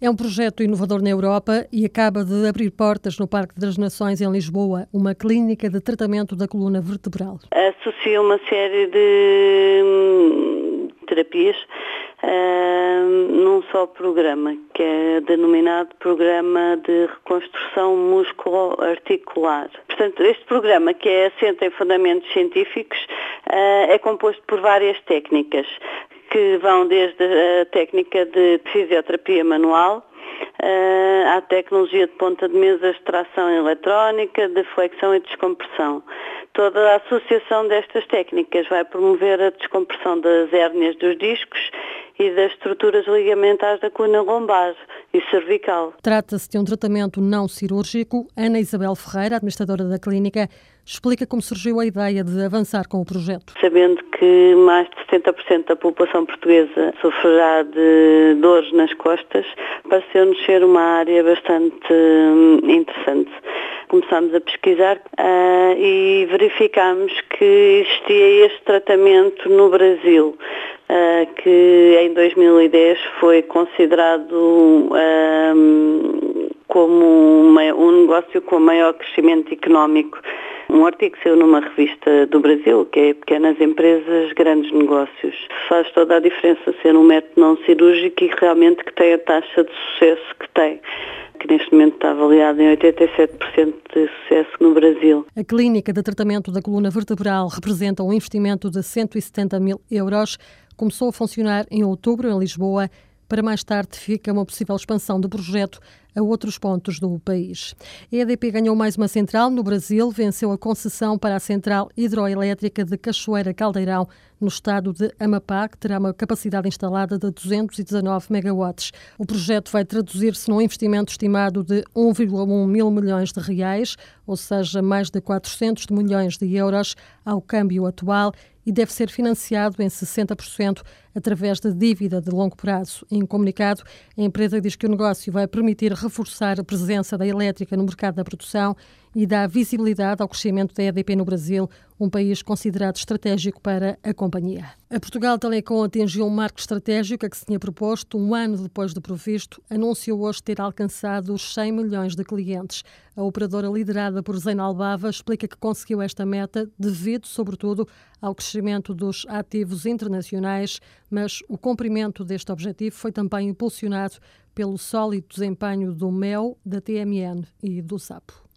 É um projeto inovador na Europa e acaba de abrir portas no Parque das Nações em Lisboa, uma clínica de tratamento da coluna vertebral. Associa uma série de hum, terapias uh, num só programa, que é denominado Programa de Reconstrução Musculo-Articular. Portanto, este programa, que é assente em fundamentos científicos, uh, é composto por várias técnicas que vão desde a técnica de fisioterapia manual uh, à tecnologia de ponta de mesa de tração eletrónica, de flexão e descompressão. Toda a associação destas técnicas vai promover a descompressão das hérnias dos discos e das estruturas ligamentares da coluna lombar e cervical. Trata-se de um tratamento não cirúrgico. Ana Isabel Ferreira, administradora da clínica, explica como surgiu a ideia de avançar com o projeto. Sabendo que mais de 70% da população portuguesa sofrerá de dores nas costas, pareceu-nos ser uma área bastante hum, interessante. Começámos a pesquisar uh, e verificámos que existia este tratamento no Brasil. Uh, que em 2010 foi considerado uh, como uma, um negócio com maior crescimento económico. Um artigo saiu numa revista do Brasil, que é Pequenas Empresas, Grandes Negócios. Faz toda a diferença ser um método não cirúrgico e realmente que tem a taxa de sucesso que tem que neste momento está avaliado em 87% de sucesso no Brasil. A clínica de tratamento da coluna vertebral representa um investimento de 170 mil euros. Começou a funcionar em outubro em Lisboa para mais tarde fica uma possível expansão do projeto a outros pontos do país. A EDP ganhou mais uma central no Brasil, venceu a concessão para a central hidroelétrica de Cachoeira Caldeirão, no estado de Amapá, que terá uma capacidade instalada de 219 megawatts. O projeto vai traduzir-se num investimento estimado de 1,1 mil milhões de reais, ou seja, mais de 400 milhões de euros ao câmbio atual e deve ser financiado em 60% através de dívida de longo prazo. Em comunicado, a empresa diz que o negócio vai permitir reforçar a presença da elétrica no mercado da produção e dá visibilidade ao crescimento da EDP no Brasil, um país considerado estratégico para a companhia. A Portugal Telecom atingiu um marco estratégico a que se tinha proposto um ano depois do previsto, anunciou hoje ter alcançado os 100 milhões de clientes. A operadora liderada por Zena Albava explica que conseguiu esta meta devido, sobretudo, ao crescimento dos ativos internacionais, mas o cumprimento deste objetivo foi também impulsionado pelo sólido desempenho do MEL, da TMN e do SAPO.